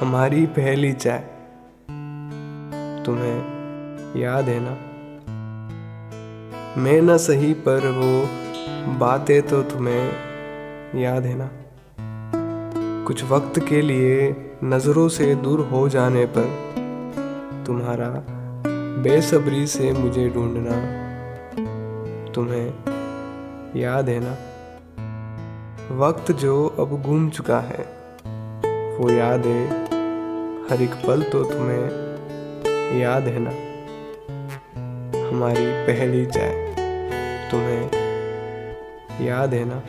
हमारी पहली चाय। तुम्हें याद है ना? मैं न सही, पर वो बातें तो तुम्हें याद है ना? कुछ वक्त के लिए नज़रों से दूर हो जाने पर तुम्हारा बेसब्री से मुझे ढूंढना तुम्हें याद है ना? वक्त जो अब घूम चुका है, वो याद है हर एक पल तो तुम्हें याद है ना? हमारी पहली चाय। तुम्हें याद है ना?